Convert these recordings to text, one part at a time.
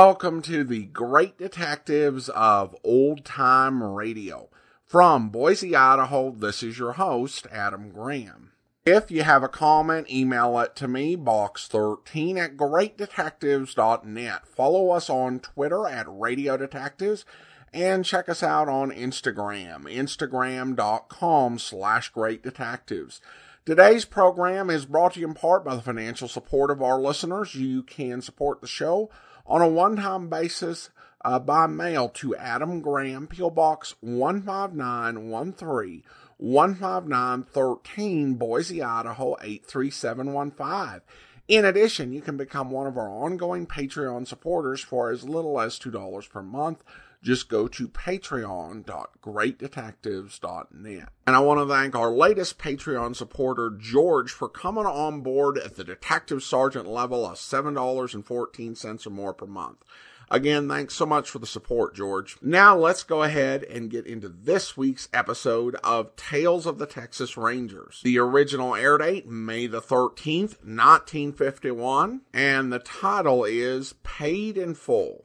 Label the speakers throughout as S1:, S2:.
S1: Welcome to the Great Detectives of Old Time Radio. From Boise, Idaho, this is your host, Adam Graham. If you have a comment, email it to me, box13 at greatdetectives.net. Follow us on Twitter at Radio Detectives and check us out on Instagram, instagram.com slash great detectives. Today's program is brought to you in part by the financial support of our listeners. You can support the show on a one-time basis uh, by mail to Adam Graham, P.O. Box 15913, 15913, Boise, Idaho 83715. In addition, you can become one of our ongoing Patreon supporters for as little as $2 per month. Just go to patreon.greatdetectives.net. And I want to thank our latest Patreon supporter, George, for coming on board at the detective sergeant level of $7.14 or more per month. Again, thanks so much for the support, George. Now let's go ahead and get into this week's episode of Tales of the Texas Rangers. The original air date, May the 13th, 1951, and the title is Paid in Full.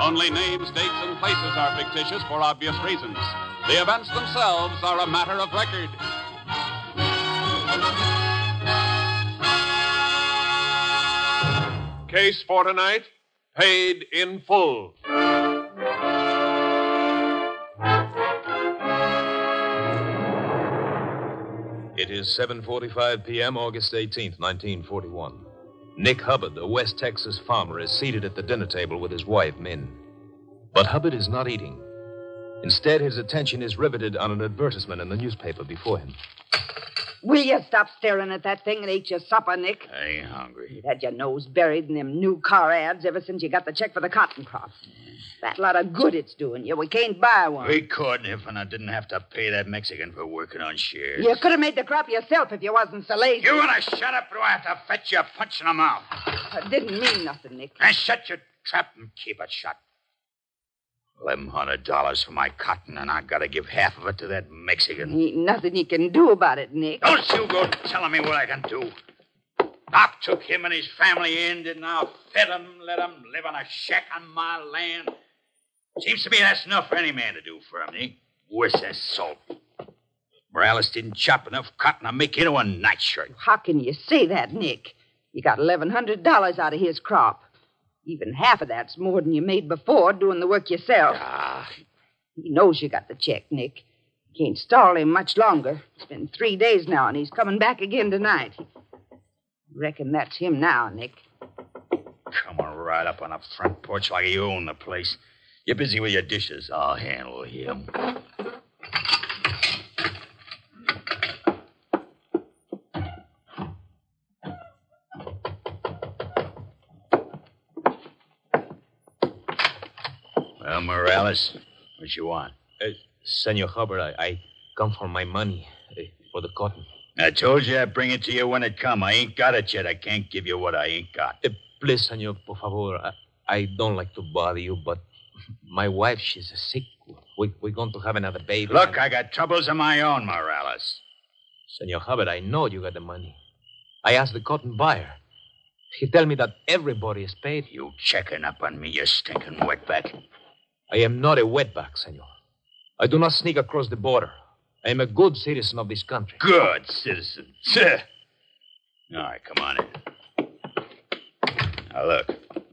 S2: Only names, dates, and places are fictitious for obvious reasons. The events themselves are a matter of record.
S3: Case for tonight paid in full.
S4: It is 7:45 p.m. August 18th, 1941. Nick Hubbard, a West Texas farmer, is seated at the dinner table with his wife, Min. But Hubbard is not eating. Instead, his attention is riveted on an advertisement in the newspaper before him.
S5: Will you stop staring at that thing and eat your supper, Nick?
S6: I ain't hungry.
S5: You've had your nose buried in them new car ads ever since you got the check for the cotton crop. That lot of good it's doing you. We can't buy one.
S6: We could if I didn't have to pay that Mexican for working on shares.
S5: You could have made the crop yourself if you wasn't so lazy.
S6: You want to shut up or do I have to fetch you a punch in the mouth?
S5: I didn't mean nothing, Nick.
S6: And shut your trap and keep it shut. Eleven hundred dollars for my cotton, and I gotta give half of it to that Mexican.
S5: Ain't nothing you can do about it, Nick.
S6: Don't you go telling me what I can do. Doc took him and his family in, didn't I? Fed 'em, let 'em live on a shack on my land. Seems to me that's enough for any man to do for him, eh? Worse as salt. Morales didn't chop enough cotton to make into a nightshirt.
S5: How can you say that, Nick? You got $1,100 out of his crop. Even half of that's more than you made before doing the work yourself.
S6: Ah,
S5: He knows you got the check, Nick. Can't stall him much longer. It's been three days now, and he's coming back again tonight. Reckon that's him now, Nick.
S6: come on right up on the front porch like you own the place. You're busy with your dishes. I'll handle him. Well, Morales, what you want?
S4: Uh, Senor Hubbard, I, I come for my money uh, for the cotton.
S6: I told you I'd bring it to you when it come. I ain't got it yet. I can't give you what I ain't got.
S4: Uh, please, senor, por favor. I, I don't like to bother you, but my wife, she's sick. We, we're going to have another baby.
S6: Look, I got troubles of my own, Morales.
S4: Senor Hubbard, I know you got the money. I asked the cotton buyer. He tell me that everybody is paid.
S6: You checking up on me, you stinking wetback.
S4: I am not a wetback, senor. I do not sneak across the border. I am a good citizen of this country.
S6: Good citizen. All right, come on in. Now, look.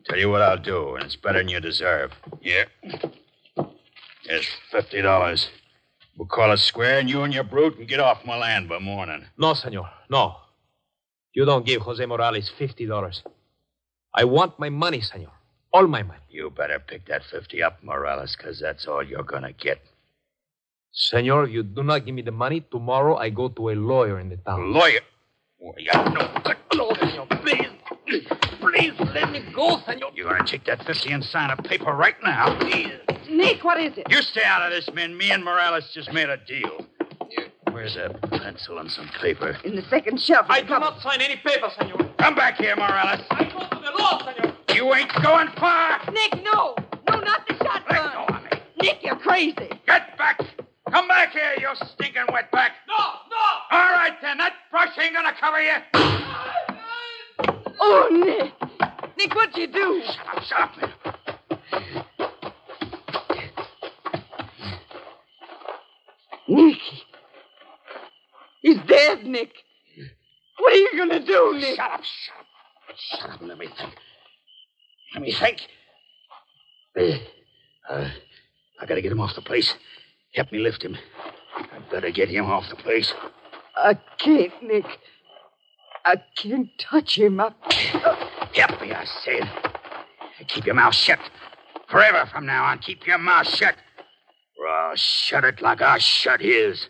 S6: Tell you what I'll do, and it's better than you deserve. Here. Here's fifty dollars. We'll call it square, and you and your brute can get off my land by morning.
S4: No, senor. No. You don't give Jose Morales $50. I want my money, senor. All my money.
S6: You better pick that fifty up, Morales, because that's all you're gonna get.
S4: Senor, if you do not give me the money, tomorrow I go to a lawyer in the town.
S6: Lawyer. Well, you got no good.
S4: No, senor, please. Please let me go, senor.
S6: You're gonna take that fifty and sign a paper right now. Please.
S5: Nick, what is it?
S6: You stay out of this, Min. Me and Morales just made a deal. Where's a pencil and some paper?
S5: In the second shelf.
S4: I
S5: the
S4: do not sign any paper, senor.
S6: Come back here, Morales.
S4: I go to the law, senor.
S6: You ain't going far.
S5: Nick, no. No, not the shotgun.
S6: Let go of me.
S5: Nick, you're crazy.
S6: Get back. Come back here, you stinking wetback.
S4: No, no.
S6: All right, then. That brush ain't gonna cover you.
S5: Oh, Nick. Nick, what'd you do?
S6: Shut up, shut up, man.
S5: Nick. He's dead, Nick. What are you going to do, Nick?
S6: Shut up, shut up. Shut up and let me think. Let me think. Uh, I gotta get him off the place. Help me lift him. I better get him off the place.
S5: I can't, Nick. I can't touch him. I...
S6: Help me, I said. Keep your mouth shut. Forever from now on, keep your mouth shut. Or I'll shut it like I shut his.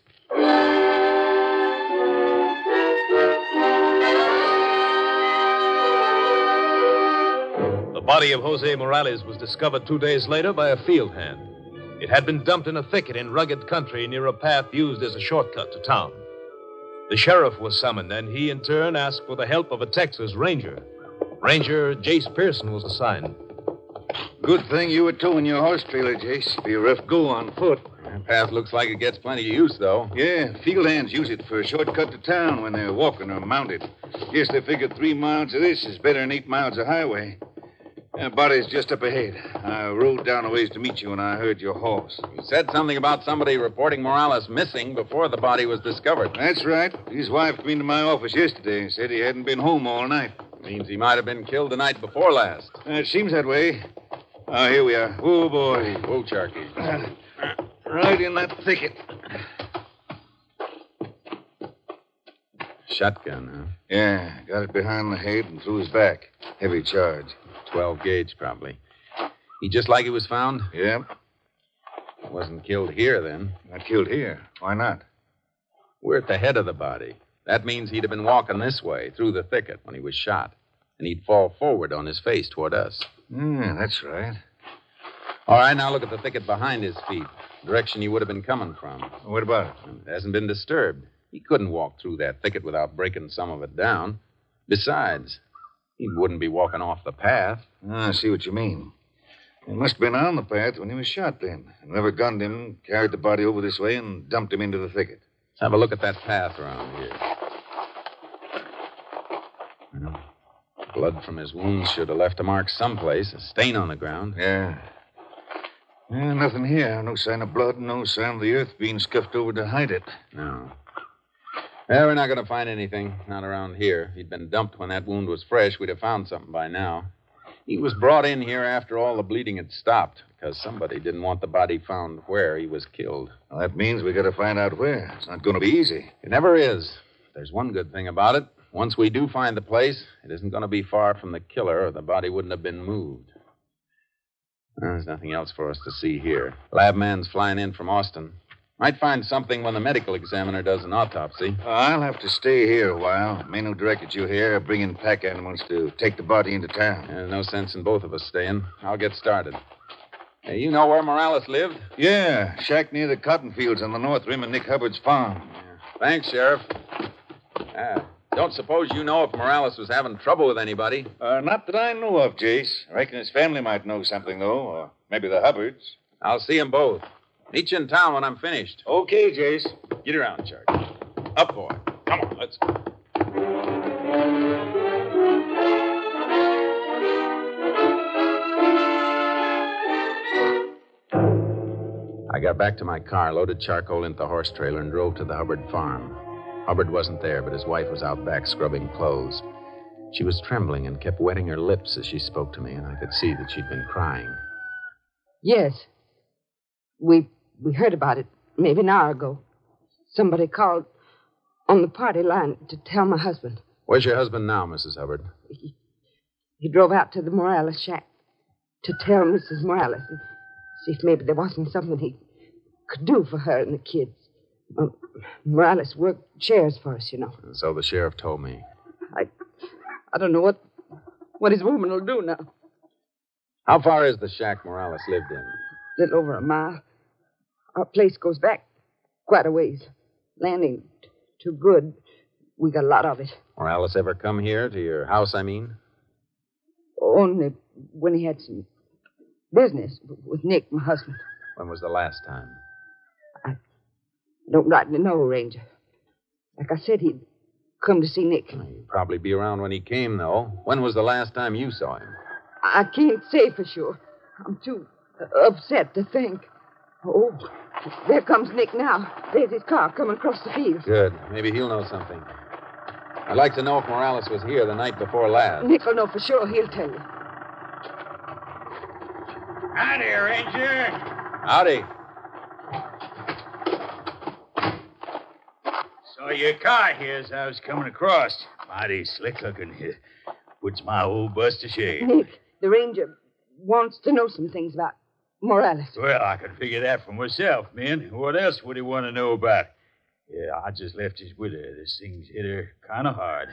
S4: Body of Jose Morales was discovered two days later by a field hand. It had been dumped in a thicket in rugged country near a path used as a shortcut to town. The sheriff was summoned, and he in turn asked for the help of a Texas ranger. Ranger Jace Pearson was assigned.
S7: Good thing you were towing your horse trailer, Jace. Be a rough go on foot.
S8: That path looks like it gets plenty of use, though.
S7: Yeah, field hands use it for a shortcut to town when they're walking or mounted. Guess they figure three miles of this is better than eight miles of highway. That body's just up ahead. I rode down a ways to meet you when I heard your horse.
S8: You said something about somebody reporting Morales missing before the body was discovered.
S7: That's right. His wife came into my office yesterday and said he hadn't been home all night.
S8: Means he might have been killed the night before last.
S7: Uh, it seems that way. Oh, here we are. Oh, boy.
S8: Whoa, Charcoal.
S7: Right in that thicket.
S8: Shotgun, huh?
S7: Yeah, got it behind the head and through his back. Heavy charge.
S8: 12 gauge, probably. He just like he was found?
S7: Yeah,
S8: Wasn't killed here, then.
S7: not killed here. Why not?
S8: We're at the head of the body. That means he'd have been walking this way, through the thicket, when he was shot. And he'd fall forward on his face toward us.
S7: Yeah, that's right.
S8: All right, now look at the thicket behind his feet. Direction he would have been coming from.
S7: What about it?
S8: It hasn't been disturbed. He couldn't walk through that thicket without breaking some of it down. Besides, he wouldn't be walking off the path.
S7: Ah, I see what you mean. He must have been on the path when he was shot then. Whoever gunned him carried the body over this way and dumped him into the thicket.
S8: Let's have a look at that path around here. Well, blood from his wounds should have left a mark someplace, a stain on the ground.
S7: Yeah. Yeah, nothing here. No sign of blood, no sign of the earth being scuffed over to hide it.
S8: No. Well, we're not going to find anything. Not around here. If he'd been dumped when that wound was fresh, we'd have found something by now. He was brought in here after all the bleeding had stopped because somebody didn't want the body found where he was killed.
S7: Well, that means we got to find out where. It's not going to be easy.
S8: It never is. There's one good thing about it. Once we do find the place, it isn't going to be far from the killer, or the body wouldn't have been moved. There's nothing else for us to see here. Lab man's flying in from Austin. Might find something when the medical examiner does an autopsy.
S7: Uh, I'll have to stay here a while. Men who directed you here are bringing pack animals to take the body into town.
S8: There's no sense in both of us staying. I'll get started. Hey, you know where Morales lived?
S7: Yeah, shack near the cotton fields on the north rim of Nick Hubbard's farm.
S8: Thanks, Sheriff. Ah, don't suppose you know if Morales was having trouble with anybody?
S7: Uh, not that I know of, Jace. I reckon his family might know something, though, or maybe the Hubbards.
S8: I'll see 'em both. Meet you in town when I'm finished.
S7: Okay, Jace.
S8: Get around, Charlie. Up, boy. Come on, let's go. I got back to my car, loaded charcoal into the horse trailer, and drove to the Hubbard farm. Hubbard wasn't there, but his wife was out back scrubbing clothes. She was trembling and kept wetting her lips as she spoke to me, and I could see that she'd been crying.
S5: Yes. We we heard about it maybe an hour ago. Somebody called on the party line to tell my husband.
S8: Where's your husband now, Mrs. Hubbard?
S5: He, he drove out to the Morales shack to tell Mrs. Morales and see if maybe there wasn't something he could do for her and the kids. Morales worked chairs for us, you know.
S8: And so the sheriff told me.
S5: I I don't know what what his woman will do now.
S8: How far is the shack Morales lived in?
S5: little over a mile. Our place goes back quite a ways. Landing t- too good. We got a lot of it.
S8: Morales ever come here to your house, I mean?
S5: Only when he had some business with Nick, my husband.
S8: When was the last time?
S5: I don't rightly know, Ranger. Like I said, he'd come to see Nick.
S8: He'd probably be around when he came, though. When was the last time you saw him?
S5: I can't say for sure. I'm too upset to think. Oh, there comes Nick now. There's his car coming across the field.
S8: Good. Maybe he'll know something. I'd like to know if Morales was here the night before last.
S5: Nick will know for sure. He'll tell you.
S6: Howdy, Ranger.
S8: Howdy.
S6: Saw your car here as I was coming across. Mighty slick looking. Puts my old bus to shame.
S5: Nick, the ranger wants to know some things about Morales.
S6: Well, I could figure that for myself, man. What else would he want to know about? Yeah, I just left his widow. This thing's hit her kind of hard.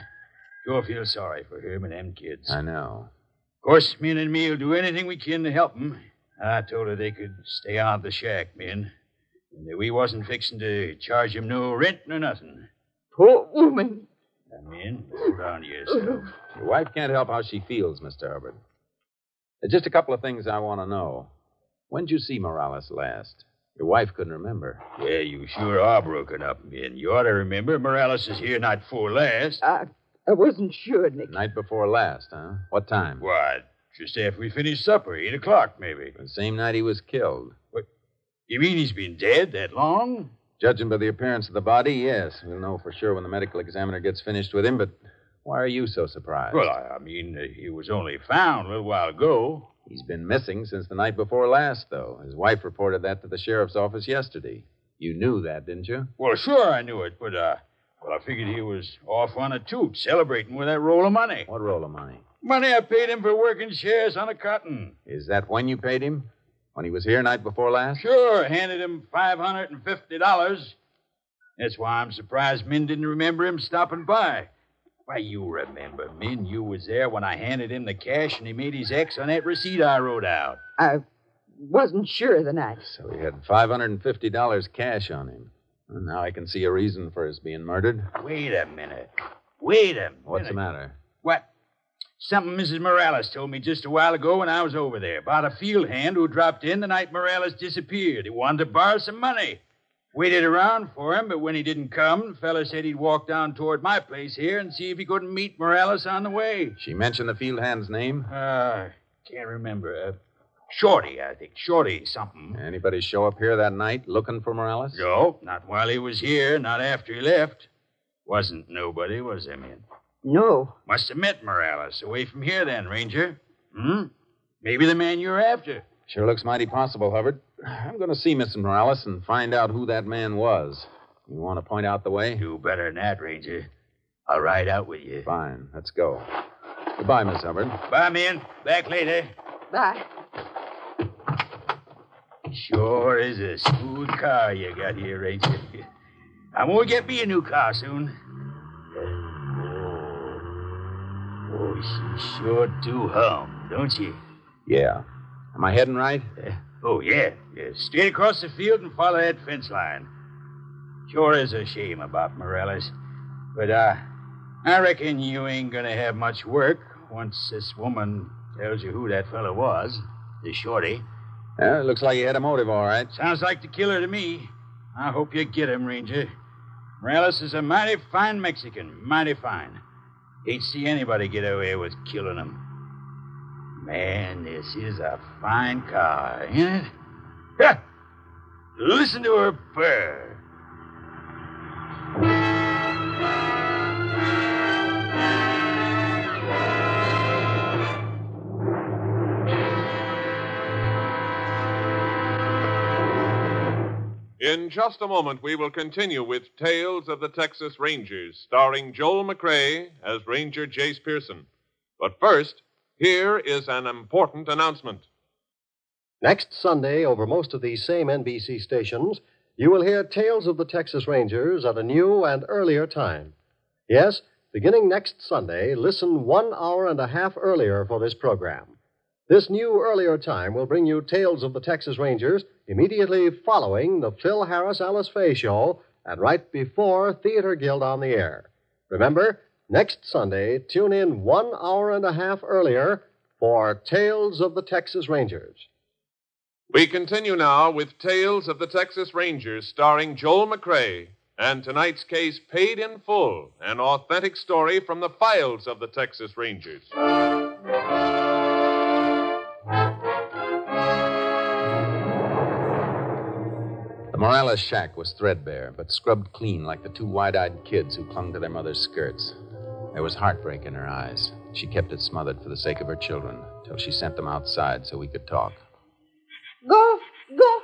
S6: Sure feel sorry for him and them kids.
S8: I know.
S6: Of course, me and Min will do anything we can to help 'em. I told her they could stay out of the shack, Min. And that we wasn't fixing to charge 'em no rent nor nothing.
S5: Poor woman.
S6: Now, Min, hold on to yourself.
S8: Your wife can't help how she feels, Mr. Hubbard. There's just a couple of things I want to know. When'd you see Morales last? Your wife couldn't remember.
S6: Yeah, you sure are broken up, Min. You ought to remember Morales is here night before last.
S5: I, I wasn't sure, Nick.
S8: Night before last, huh? What time?
S6: What? Just after we finished supper, eight o'clock, maybe.
S8: The same night he was killed. What?
S6: You mean he's been dead that long?
S8: Judging by the appearance of the body, yes. We'll know for sure when the medical examiner gets finished with him, but why are you so surprised?
S6: Well, I, I mean, uh, he was only found a little while ago.
S8: He's been missing since the night before last, though. His wife reported that to the sheriff's office yesterday. You knew that, didn't you?
S6: Well, sure, I knew it, but, uh, well, I figured he was off on a toot, celebrating with that roll of money.
S8: What roll of money?
S6: Money I paid him for working shares on a cotton.
S8: Is that when you paid him? When he was here night before last?
S6: Sure, handed him $550. That's why I'm surprised Min didn't remember him stopping by. Why, you remember, Min. You was there when I handed him the cash and he made his X on that receipt I wrote out.
S5: I wasn't sure the night.
S8: So he had $550 cash on him. Well, now I can see a reason for his being murdered.
S6: Wait a minute. Wait a minute.
S8: What's the matter?
S6: What? Something Mrs. Morales told me just a while ago when I was over there about a field hand who dropped in the night Morales disappeared. He wanted to borrow some money. Waited around for him, but when he didn't come, the fella said he'd walk down toward my place here and see if he couldn't meet Morales on the way.
S8: She mentioned the field hand's name?
S6: Uh, can't remember. Uh, Shorty, I think. Shorty something.
S8: Anybody show up here that night looking for Morales?
S6: No, not while he was here, not after he left. Wasn't nobody, was there, man?
S5: No.
S6: Must have met Morales away from here then, Ranger. Hmm? Maybe the man you're after.
S8: Sure looks mighty possible, Hubbard. I'm going to see Mrs. Morales and find out who that Min was. You want to point out the way?
S6: Do better than that, Ranger. I'll ride out with you.
S8: Fine. Let's go. Goodbye, Miss Hubbard.
S6: Bye, man. Back later.
S5: Bye.
S6: Sure is a smooth car you got here, Ranger. I'm going to get me a new car soon. Oh, oh she sure do hum, don't she?
S8: Yeah. Am I heading right?
S6: Uh, oh, yeah. yeah. Straight across the field and follow that fence line. Sure is a shame about Morales. But, uh, I reckon you ain't gonna have much work once this woman tells you who that fellow was. The shorty.
S8: Yeah, it looks like he had a motive, all right.
S6: Sounds like the killer to me. I hope you get him, Ranger. Morales is a mighty fine Mexican. Mighty fine. Ain't see anybody get away with killing him. Man, this is a fine car, ain't it? Listen to her purr.
S3: In just a moment, we will continue with Tales of the Texas Rangers, starring Joel McCrea as Ranger Jace Pearson. But first, here is an important announcement.
S9: Next Sunday, over most of these same NBC stations, you will hear Tales of the Texas Rangers at a new and earlier time. Yes, beginning next Sunday, listen one hour and a half earlier for this program. This new earlier time will bring you Tales of the Texas Rangers immediately following the Phil Harris Alice Faye show and right before Theater Guild on the air. Remember, next Sunday, tune in one hour and a half earlier for Tales of the Texas Rangers.
S3: We continue now with Tales of the Texas Rangers, starring Joel McCrea, and tonight's case, Paid in Full, an authentic story from the files of the Texas Rangers.
S8: The Morales shack was threadbare, but scrubbed clean like the two wide eyed kids who clung to their mother's skirts. There was heartbreak in her eyes. She kept it smothered for the sake of her children till she sent them outside so we could talk.
S10: Go, go.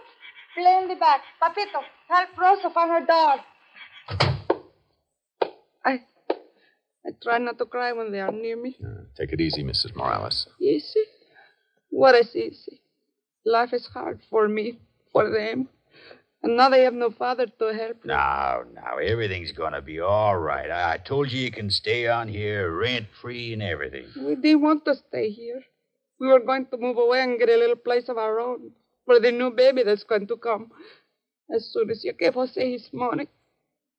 S10: Play in the back. Papito, help Rosa find her dog.
S5: I. I try not to cry when they are near me.
S8: Uh, take it easy, Mrs. Morales.
S5: Easy? What is easy? Life is hard for me, for them. And now they have no father to help. them.
S6: Now, now, everything's gonna be all right. I, I told you you can stay on here rent free and everything.
S5: We didn't want to stay here. We were going to move away and get a little place of our own for the new baby that's going to come. As soon as you gave Jose his money.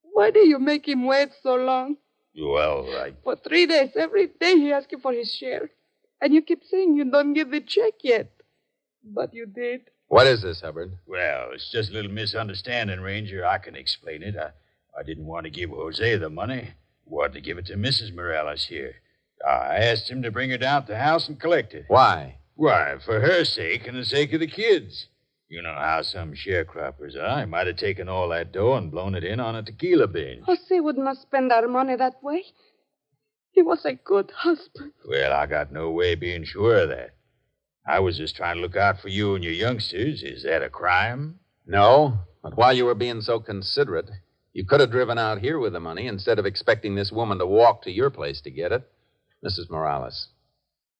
S5: Why do you make him wait so long?
S6: Well, I.
S5: For three days, every day he asked you for his share. And you keep saying you don't give the check yet. But you did.
S8: What is this, Hubbard?
S6: Well, it's just a little misunderstanding, Ranger. I can explain it. I, I didn't want to give Jose the money. Wanted to give it to Mrs. Morales here. I asked him to bring her down to the house and collect it.
S8: Why?
S6: Why, for her sake and the sake of the kids. You know how some sharecroppers are. He might have taken all that dough and blown it in on a tequila binge.
S5: Jose would not spend our money that way. He was a good husband.
S6: Well, I got no way of being sure of that. I was just trying to look out for you and your youngsters. Is that a crime?
S8: No, but while you were being so considerate, you could have driven out here with the money instead of expecting this woman to walk to your place to get it. Mrs. Morales.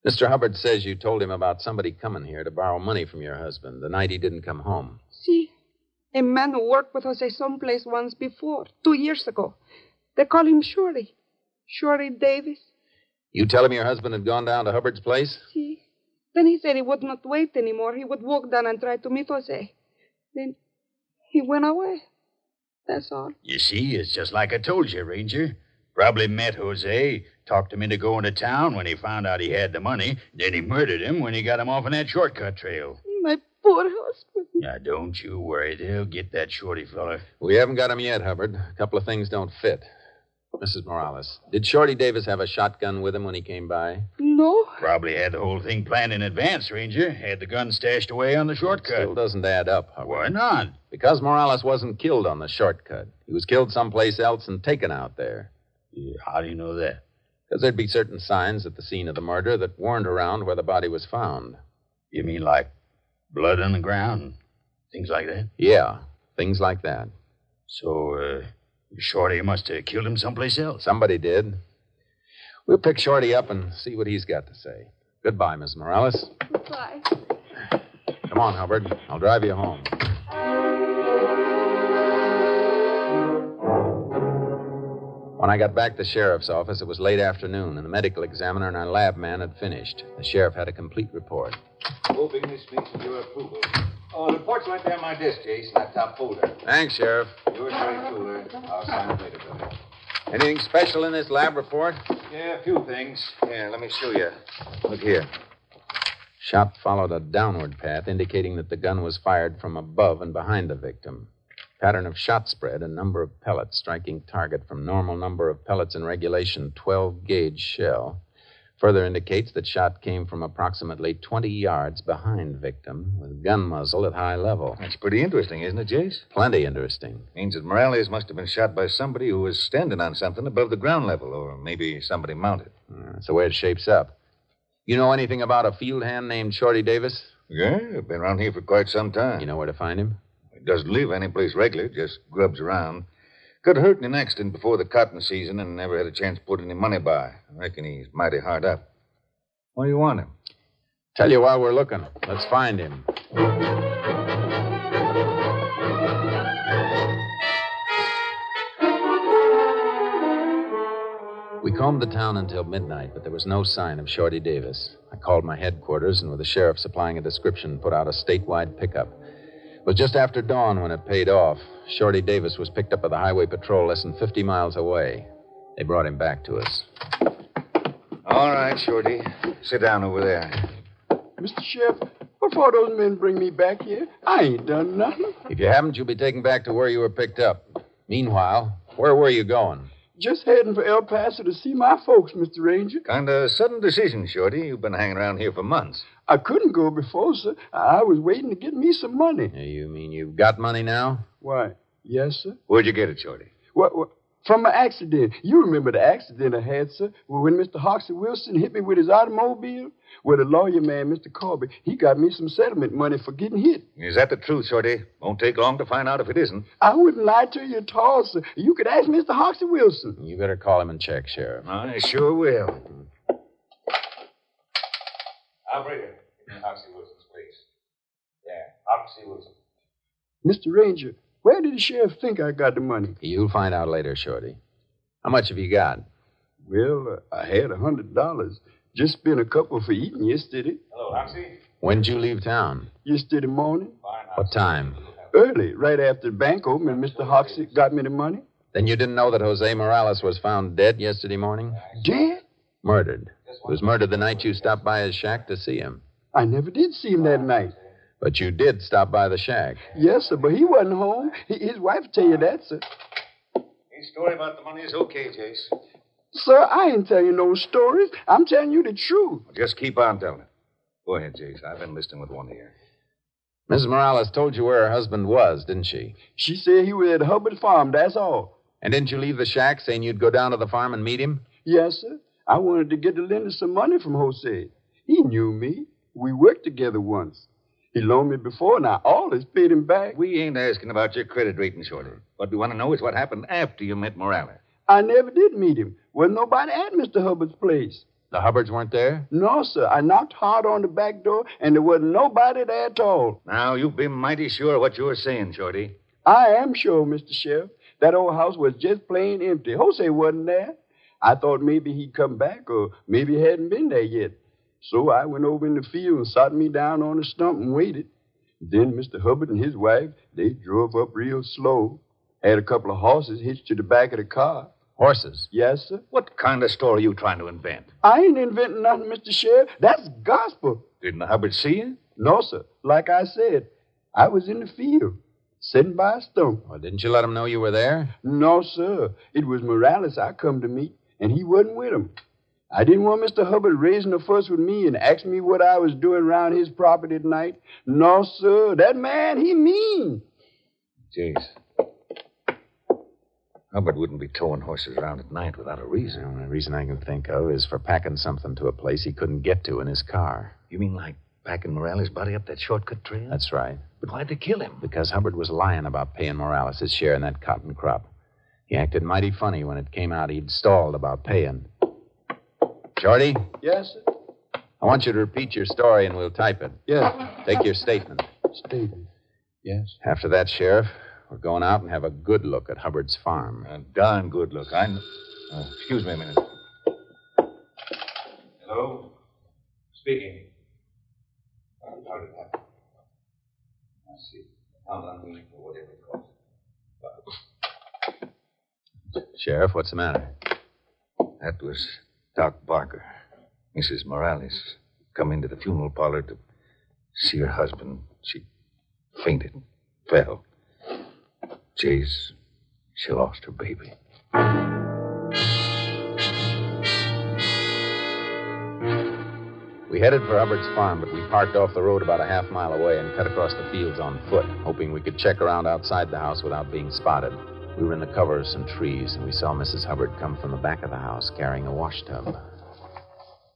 S8: Mr. Hubbard says you told him about somebody coming here to borrow money from your husband the night he didn't come home.
S5: See, a man who worked with Jose someplace once before, two years ago. They call him Shorty. Shorty Davis.
S8: You tell him your husband had gone down to Hubbard's place?
S5: See? Then he said he would not wait anymore. He would walk down and try to meet Jose. Then he went away. That's all.
S6: You see, it's just like I told you, Ranger. Probably met Jose, talked him into going to town when he found out he had the money, then he murdered him when he got him off on that shortcut trail.
S5: My poor husband.
S6: Now, don't you worry. They'll get that shorty fella.
S8: We haven't got him yet, Hubbard. A couple of things don't fit. Mrs. Morales, did Shorty Davis have a shotgun with him when he came by?
S5: No.
S6: Probably had the whole thing planned in advance, Ranger. Had the gun stashed away on the shortcut.
S8: Still doesn't add up, Hubbard.
S6: Why not?
S8: Because Morales wasn't killed on the shortcut. He was killed someplace else and taken out there.
S6: Yeah, how do you know that?
S8: Because there'd be certain signs at the scene of the murder that weren't around where the body was found.
S6: You mean like blood on the ground? Things like that?
S8: Yeah, things like that.
S6: So, uh, Shorty must have killed him someplace else.
S8: Somebody did. We'll pick Shorty up and see what he's got to say. Goodbye, Miss Morales.
S5: Goodbye.
S8: Come on, Hubbard. I'll drive you home. When I got back to the sheriff's office, it was late afternoon, and the medical examiner and our lab man had finished. The sheriff had a complete report.
S7: Hoping this meets your approval. Oh, the report's right there on my desk, Jason. That top folder.
S8: Thanks, Sheriff.
S7: Yours very truly. I'll sign it later, brother.
S8: Anything special in this lab report?
S7: Yeah, a few things. Yeah, let me show you. Look here.
S8: Shot followed a downward path, indicating that the gun was fired from above and behind the victim. Pattern of shot spread, a number of pellets striking target from normal number of pellets in regulation 12 gauge shell. Further indicates that shot came from approximately 20 yards behind victim, with gun muzzle at high level.
S7: That's pretty interesting, isn't it, Jace?
S8: Plenty interesting.
S7: Means that Morales must have been shot by somebody who was standing on something above the ground level, or maybe somebody mounted.
S8: Uh, That's the way it shapes up. You know anything about a field hand named Shorty Davis?
S7: Yeah, I've been around here for quite some time.
S8: You know where to find him?
S7: He doesn't live any place regular, just grubs around. Got hurt in an accident before the cotton season and never had a chance to put any money by. I reckon he's mighty hard up. Why do you want him?
S8: Tell you while we're looking. Let's find him. We combed the town until midnight, but there was no sign of Shorty Davis. I called my headquarters, and with the sheriff supplying a description, put out a statewide pickup. It was just after dawn when it paid off. Shorty Davis was picked up by the highway patrol less than 50 miles away. They brought him back to us.
S7: All right, Shorty. Sit down over there.
S11: Mr. Sheriff, before those men bring me back here, I ain't done nothing.
S8: If you haven't, you'll be taken back to where you were picked up. Meanwhile, where were you going?
S11: Just heading for El Paso to see my folks, Mr. Ranger.
S7: Kind of sudden decision, Shorty. You've been hanging around here for months.
S11: I couldn't go before, sir. I was waiting to get me some money.
S8: You mean you've got money now?
S11: Why, yes, sir.
S7: Where'd you get it, Shorty?
S11: What, what? From an accident. You remember the accident I had, sir, when Mr. Hoxie Wilson hit me with his automobile? Well, the lawyer man, Mr. Corby, he got me some settlement money for getting hit.
S7: Is that the truth, Shorty? Won't take long to find out if it isn't.
S11: I wouldn't lie to you at all, sir. You could ask Mr. Hoxie Wilson.
S8: You better call him and check, Sheriff.
S7: I sure will. Operator, Hoxie Wilson's place. Yeah, Hoxie Wilson.
S11: Mr. Ranger, where did the sheriff think I got the money?
S8: You'll find out later, Shorty. How much have you got?
S11: Well, uh, I had a hundred dollars. Just spent a couple for eating yesterday.
S7: Hello, Hoxie.
S8: When'd you leave town?
S11: Yesterday morning.
S8: What time?
S11: Early, right after the bank opened, and Mr. Hoxie got me the money.
S8: Then you didn't know that Jose Morales was found dead yesterday morning?
S11: Dead?
S8: Murdered. He was murdered the night you stopped by his shack to see him.
S11: I never did see him that night.
S8: But you did stop by the shack.
S11: Yes, sir, but he wasn't home. His wife will tell you that, sir.
S7: His story about the money is okay, Jace.
S11: Sir, I ain't telling you no stories. I'm telling you the truth.
S7: Just keep on telling it. Go ahead, Jace. I've been listening with one ear.
S8: Mrs. Morales told you where her husband was, didn't she?
S11: She said he was at Hubbard farm, that's all.
S8: And didn't you leave the shack saying you'd go down to the farm and meet him?
S11: Yes, sir. I wanted to get to Linda some money from Jose. He knew me. We worked together once. He loaned me before, and I always paid him back.
S7: We ain't asking about your credit rating, Shorty. What we want to know is what happened after you met Morales.
S11: I never did meet him. Wasn't nobody at Mr. Hubbard's place.
S8: The Hubbards weren't there?
S11: No, sir. I knocked hard on the back door, and there wasn't nobody there at all.
S7: Now, you be mighty sure what you're saying, Shorty.
S11: I am sure, Mr. Sheriff. That old house was just plain empty. Jose wasn't there. I thought maybe he'd come back, or maybe he hadn't been there yet. So I went over in the field and sat me down on a stump and waited. Then Mr. Hubbard and his wife, they drove up real slow. Had a couple of horses hitched to the back of the car.
S8: Horses?
S11: Yes, sir.
S7: What kind of story are you trying to invent?
S11: I ain't inventing nothing, Mr. Sheriff. That's gospel.
S7: Didn't Hubbard see you?
S11: No, sir. Like I said, I was in the field, sitting by a stump.
S8: Well, didn't you let him know you were there?
S11: No, sir. It was Morales I come to meet, and he wasn't with him. I didn't want Mr. Hubbard raising a fuss with me and asking me what I was doing around his property at night. No, sir. That man, he mean.
S7: Jace. Hubbard wouldn't be towing horses around at night without a reason.
S8: The only reason I can think of is for packing something to a place he couldn't get to in his car.
S7: You mean like packing Morales' body up that shortcut trail?
S8: That's right.
S7: But why'd they kill him?
S8: Because Hubbard was lying about paying Morales his share in that cotton crop. He acted mighty funny when it came out he'd stalled about paying. Shorty,
S11: Yes, sir.
S8: I want you to repeat your story and we'll type it.
S11: Yes.
S8: Take your statement.
S11: Statement. Yes.
S8: After that, Sheriff, we're going out and have a good look at Hubbard's farm.
S7: A darn good look. I. kn- Oh, excuse me a minute. Hello? Speaking. How did it happen? I see. I found on me or whatever it was.
S8: Sheriff, what's the matter?
S7: That was Doc Barker. Mrs. Morales come into the funeral parlor to see her husband. She fainted, fell. Jace, she lost her baby.
S8: We headed for Hubbard's farm, but we parked off the road about a half mile away and cut across the fields on foot, hoping we could check around outside the house without being spotted. We were in the cover of some trees, and we saw Mrs. Hubbard come from the back of the house carrying a wash tub.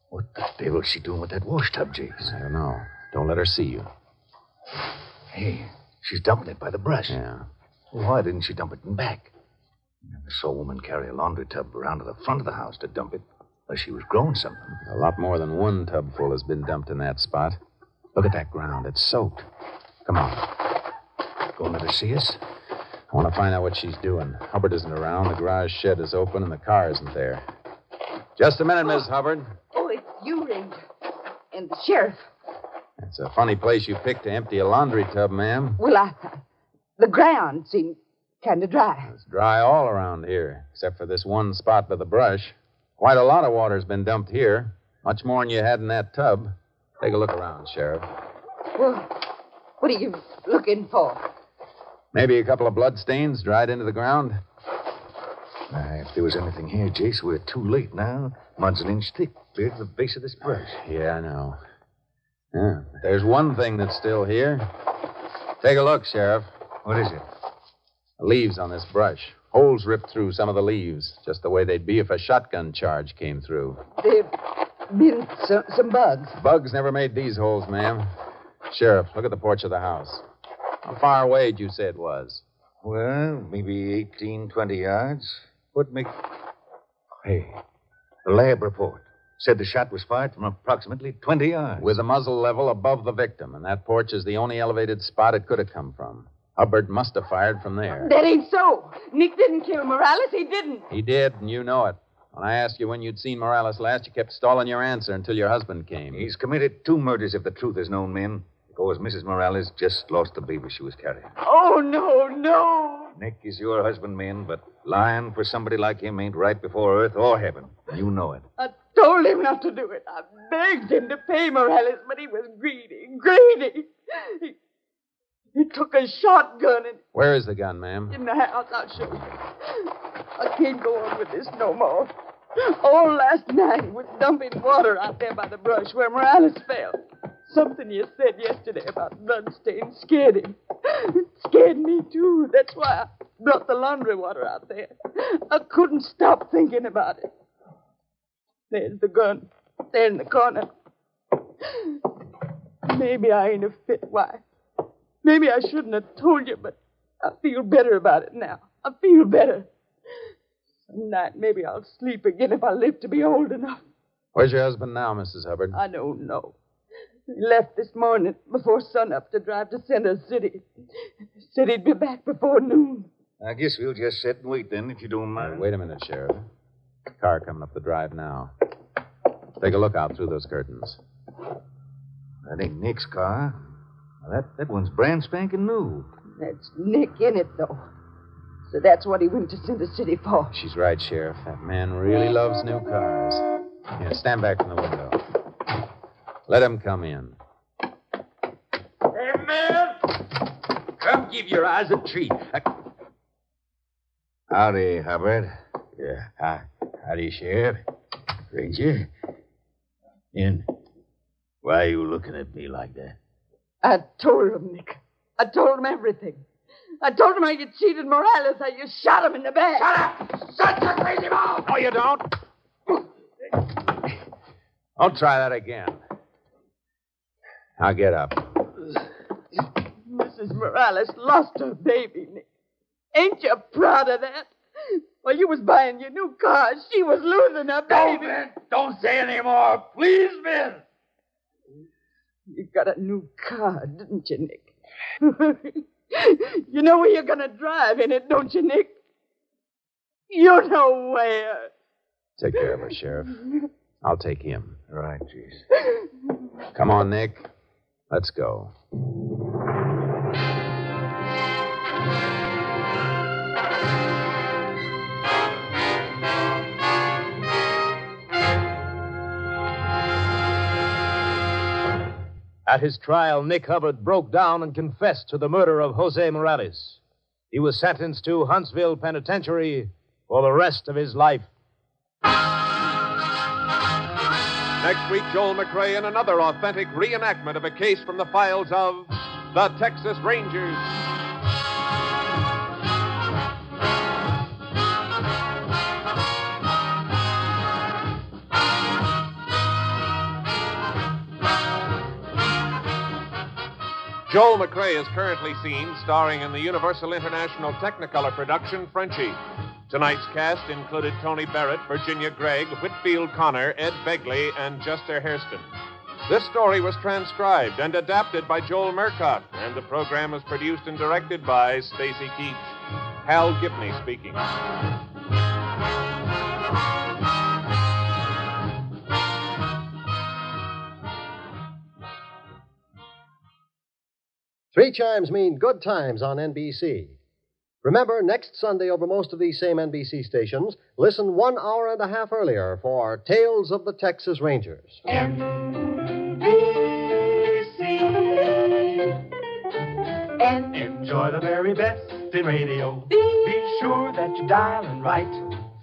S7: What the devil's she doing with that wash tub, Jace?
S8: I don't know. Don't let her see you.
S7: Hey, She's dumping it by the brush.
S8: Yeah.
S7: Why didn't she dump it in back? Never saw a woman carry a laundry tub around to the front of the house to dump it. Unless she was growing something.
S8: A lot more than one tub full has been dumped in that spot. Look at that ground. It's soaked. Come on.
S7: Going to let her see us?
S8: I want to find out what she's doing. Hubbard isn't around. The garage shed is open, and the car isn't there. Just a minute, Miss Hubbard.
S12: Oh, it's you, Ranger. And the sheriff.
S8: It's a funny place you picked to empty a laundry tub, ma'am.
S12: Well, I. The ground seemed kind of dry.
S8: It's dry all around here, except for this one spot by the brush. Quite a lot of water's been dumped here. Much more than you had in that tub. Take a look around, Sheriff.
S12: Well, what are you looking for?
S8: Maybe a couple of blood stains dried into the ground.
S7: Uh, if there was anything here, Jace, we're too late now. Mud's an inch thick, clear to the base of this brush.
S8: Yeah, I know. Yeah. but There's one thing that's still here. Take a look, Sheriff.
S7: What is it?
S8: Leaves on this brush. Holes ripped through some of the leaves, just the way they'd be if a shotgun charge came through.
S12: There've been some, some bugs.
S8: Bugs never made these holes, ma'am. Sheriff, look at the porch of the house. How far away did you say it was?
S7: Well, maybe 18, 20 yards. What make. Hey, the lab report said the shot was fired from approximately 20 yards.
S8: With the muzzle level above the victim, and that porch is the only elevated spot it could have come from. Hubbard must have fired from there.
S12: That ain't so. Nick didn't kill Morales. He didn't.
S8: He did, and you know it. When I asked you when you'd seen Morales last, you kept stalling your answer until your husband came.
S7: He's committed two murders if the truth is known, men. Because Mrs. Morales just lost the baby she was carrying.
S12: Oh, no, no.
S7: Nick is your husband, men, but lying for somebody like him ain't right before earth or heaven. You know it.
S12: I told him not to do it. I begged him to pay Morales, but he was greedy, greedy. He, he took a shotgun and
S8: Where is the gun, ma'am?
S12: in the house. I'll show you. I can't go on with this no more. All last night he was dumping water out there by the brush where Morales fell. Something you said yesterday about bloodstains scared him. It scared me, too. That's why I brought the laundry water out there. I couldn't stop thinking about it. There's the gun. There in the corner. Maybe I ain't a fit wife. Maybe I shouldn't have told you, but I feel better about it now. I feel better. Some night maybe I'll sleep again if I live to be old enough.
S8: Where's your husband now, Mrs. Hubbard?
S12: I don't know. He left this morning before sunup to drive to Center City. Said he'd be back before noon.
S7: I guess we'll just sit and wait then, if you don't mind.
S8: Wait a minute, Sheriff. Car coming up the drive now. Take a look out through those curtains.
S7: That ain't Nick's car. Now, that, that one's brand spanking new.
S12: That's Nick in it, though. So that's what he went to Center City for.
S8: She's right, Sheriff. That man really loves new cars. Here, stand back from the window. Let him come in.
S6: Hey, Min! Come give your eyes a treat.
S7: Uh, Howdy, Hubbard.
S6: Yeah, hi. Howdy, Sheriff. Ranger. And why are you looking at me like that?
S12: I told him, Nick. I told him everything. I told him how you cheated Morales, how you shot him in the back. Shut up!
S6: Shut your crazy mouth!
S8: No, you don't. Don't try that again. Now get up.
S12: Mrs. Morales lost her baby, Nick. Ain't you proud of that? While you was buying your new car, she was losing her baby.
S6: Don't,
S12: baby.
S6: man. Don't say any more. Please, man.
S12: You got a new car, didn't you, Nick? you know where you're gonna drive in it, don't you, Nick? You know where.
S8: Take care of her, Sheriff. I'll take him.
S7: Right, Jace.
S8: Come on, Nick. Let's go.
S4: At his trial, Nick Hubbard broke down and confessed to the murder of Jose Morales. He was sentenced to Huntsville Penitentiary for the rest of his life.
S3: Next week, Joel McCrea in another authentic reenactment of a case from the files of the Texas Rangers. Joel McCrea is currently seen starring in the Universal International Technicolor production Frenchie. Tonight's cast included Tony Barrett, Virginia Gregg, Whitfield Connor, Ed Begley, and Jester Hairston. This story was transcribed and adapted by Joel Murcott, and the program was produced and directed by Stacy Keach. Hal Gibney speaking.
S9: Three chimes mean good times on NBC. Remember, next Sunday over most of these same NBC stations, listen one hour and a half earlier for Tales of the Texas Rangers.
S13: And enjoy the very best in radio. Be sure that you're dialing right.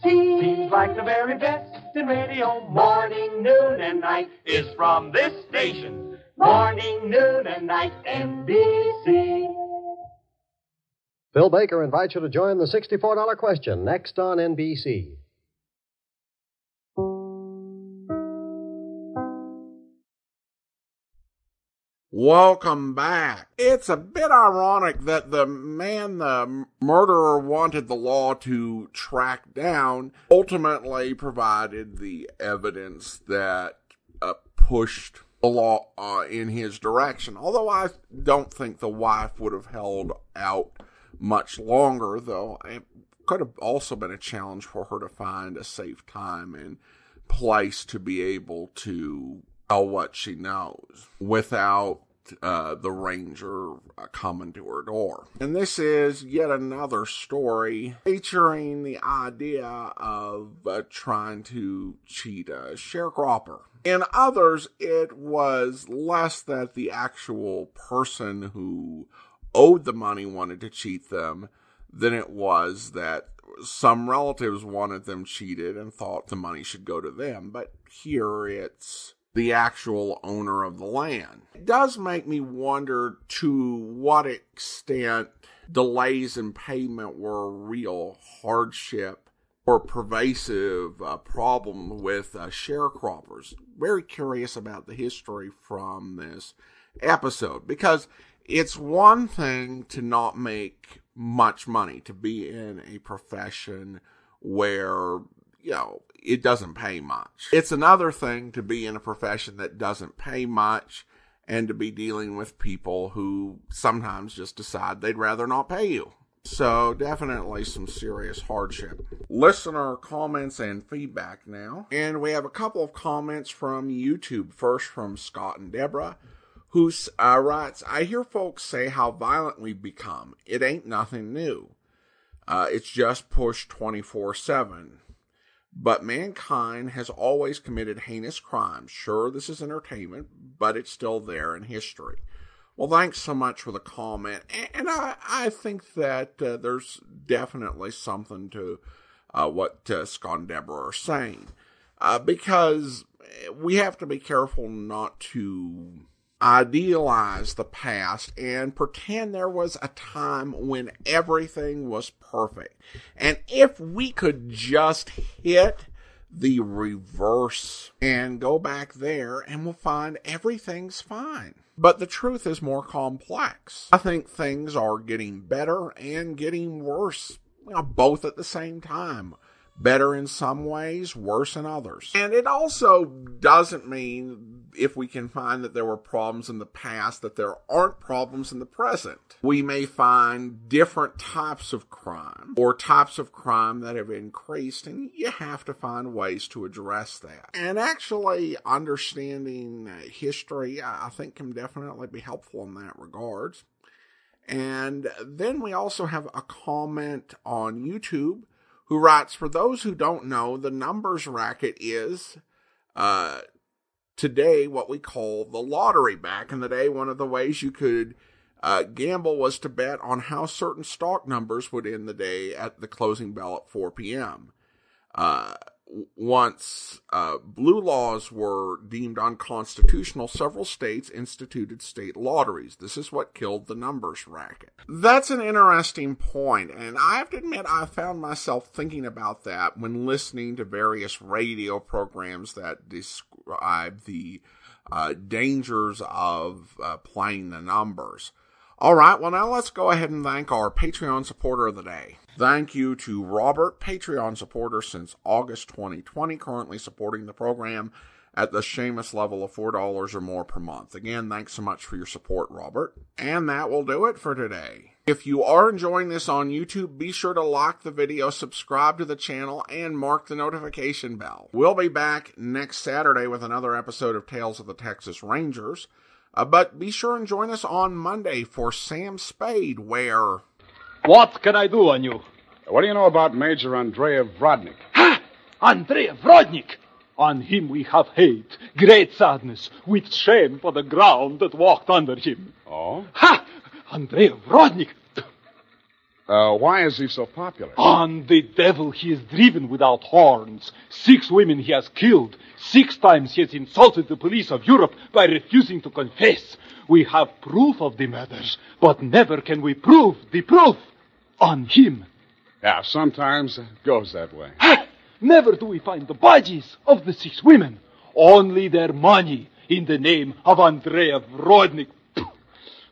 S13: Seems like the very best in radio. Morning, noon, and night is from this station. Morning, noon, and night, NBC.
S9: Phil Baker invites you to join the $64 question next on NBC.
S1: Welcome back. It's a bit ironic that the man the murderer wanted the law to track down ultimately provided the evidence that uh, pushed the law uh, in his direction. Although I don't think the wife would have held out much longer, though it could have also been a challenge for her to find a safe time and place to be able to tell what she knows without uh, the ranger uh, coming to her door. And this is yet another story featuring the idea of uh, trying to cheat a sharecropper. In others, it was less that the actual person who owed the money wanted to cheat them than it was that some relatives wanted them cheated and thought the money should go to them. But here it's the actual owner of the land. It does make me wonder to what extent delays in payment were a real hardship or pervasive uh, problem with uh, sharecroppers. Very curious about the history from this episode because it's one thing to not make much money, to be in a profession where, you know, it doesn't pay much. It's another thing to be in a profession that doesn't pay much and to be dealing with people who sometimes just decide they'd rather not pay you. So, definitely some serious hardship. Listener comments and feedback now. And we have a couple of comments from YouTube. First from Scott and Deborah, who uh, writes I hear folks say how violent we've become. It ain't nothing new. Uh, it's just pushed 24 7. But mankind has always committed heinous crimes. Sure, this is entertainment, but it's still there in history. Well, thanks so much for the comment. And I, I think that uh, there's definitely something to uh, what uh, Scott and Deborah are saying. Uh, because we have to be careful not to idealize the past and pretend there was a time when everything was perfect. And if we could just hit the reverse and go back there and we'll find everything's fine. But the truth is more complex. I think things are getting better and getting worse, both at the same time better in some ways, worse in others. And it also doesn't mean if we can find that there were problems in the past that there aren't problems in the present. We may find different types of crime or types of crime that have increased and you have to find ways to address that. And actually understanding uh, history, I think can definitely be helpful in that regards. And then we also have a comment on YouTube who writes, For those who don't know, the numbers racket is uh, today what we call the lottery. Back in the day, one of the ways you could uh, gamble was to bet on how certain stock numbers would end the day at the closing bell at 4 p.m. Uh, once uh, blue laws were deemed unconstitutional, several states instituted state lotteries. This is what killed the numbers racket. That's an interesting point, and I have to admit I found myself thinking about that when listening to various radio programs that describe the uh, dangers of uh, playing the numbers. All right, well, now let's go ahead and thank our Patreon supporter of the day. Thank you to Robert, Patreon supporter since August 2020, currently supporting the program at the Seamus level of $4 or more per month. Again, thanks so much for your support, Robert. And that will do it for today. If you are enjoying this on YouTube, be sure to like the video, subscribe to the channel, and mark the notification bell. We'll be back next Saturday with another episode of Tales of the Texas Rangers. Uh, but be sure and join us on Monday for Sam Spade, where.
S14: What can I do on you?
S15: What do you know about Major Andrei Vrodnik?
S14: Ha! Andrei Vrodnik! On him we have hate, great sadness, with shame for the ground that walked under him.
S15: Oh?
S14: Ha! Andrei Vrodnik!
S15: Uh, why is he so popular?
S14: On the devil he is driven without horns. Six women he has killed. Six times he has insulted the police of Europe by refusing to confess. We have proof of the murders, but never can we prove the proof on him.
S15: Yeah, sometimes it goes that way.
S14: Never do we find the bodies of the six women. Only their money in the name of Andrea Vrodnik.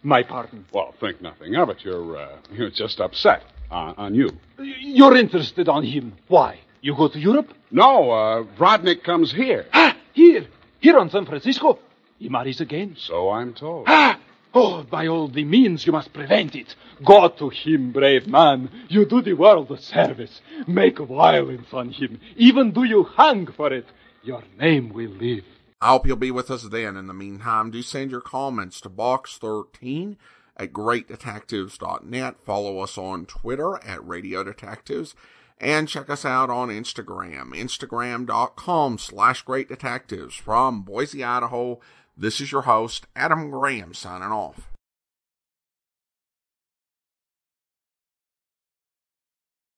S14: My pardon.
S15: Well, think nothing of it. You're, uh, you're just upset on, on you.
S14: You're interested on him. Why? You go to Europe?
S15: No, uh, Vrodnik comes here.
S14: Ah, here. Here on San Francisco. He marries again.
S15: So I'm told.
S14: Ah! Oh, by all the means you must prevent it. Go to him, brave man. You do the world a service. Make violence on him. Even do you hang for it. Your name will live.
S1: I hope you'll be with us then. In the meantime, do send your comments to box13 at greatdetectives.net. Follow us on Twitter at Radio Detectives and check us out on Instagram, instagram.com slash great detectives. From Boise, Idaho, this is your host, Adam Graham, signing off.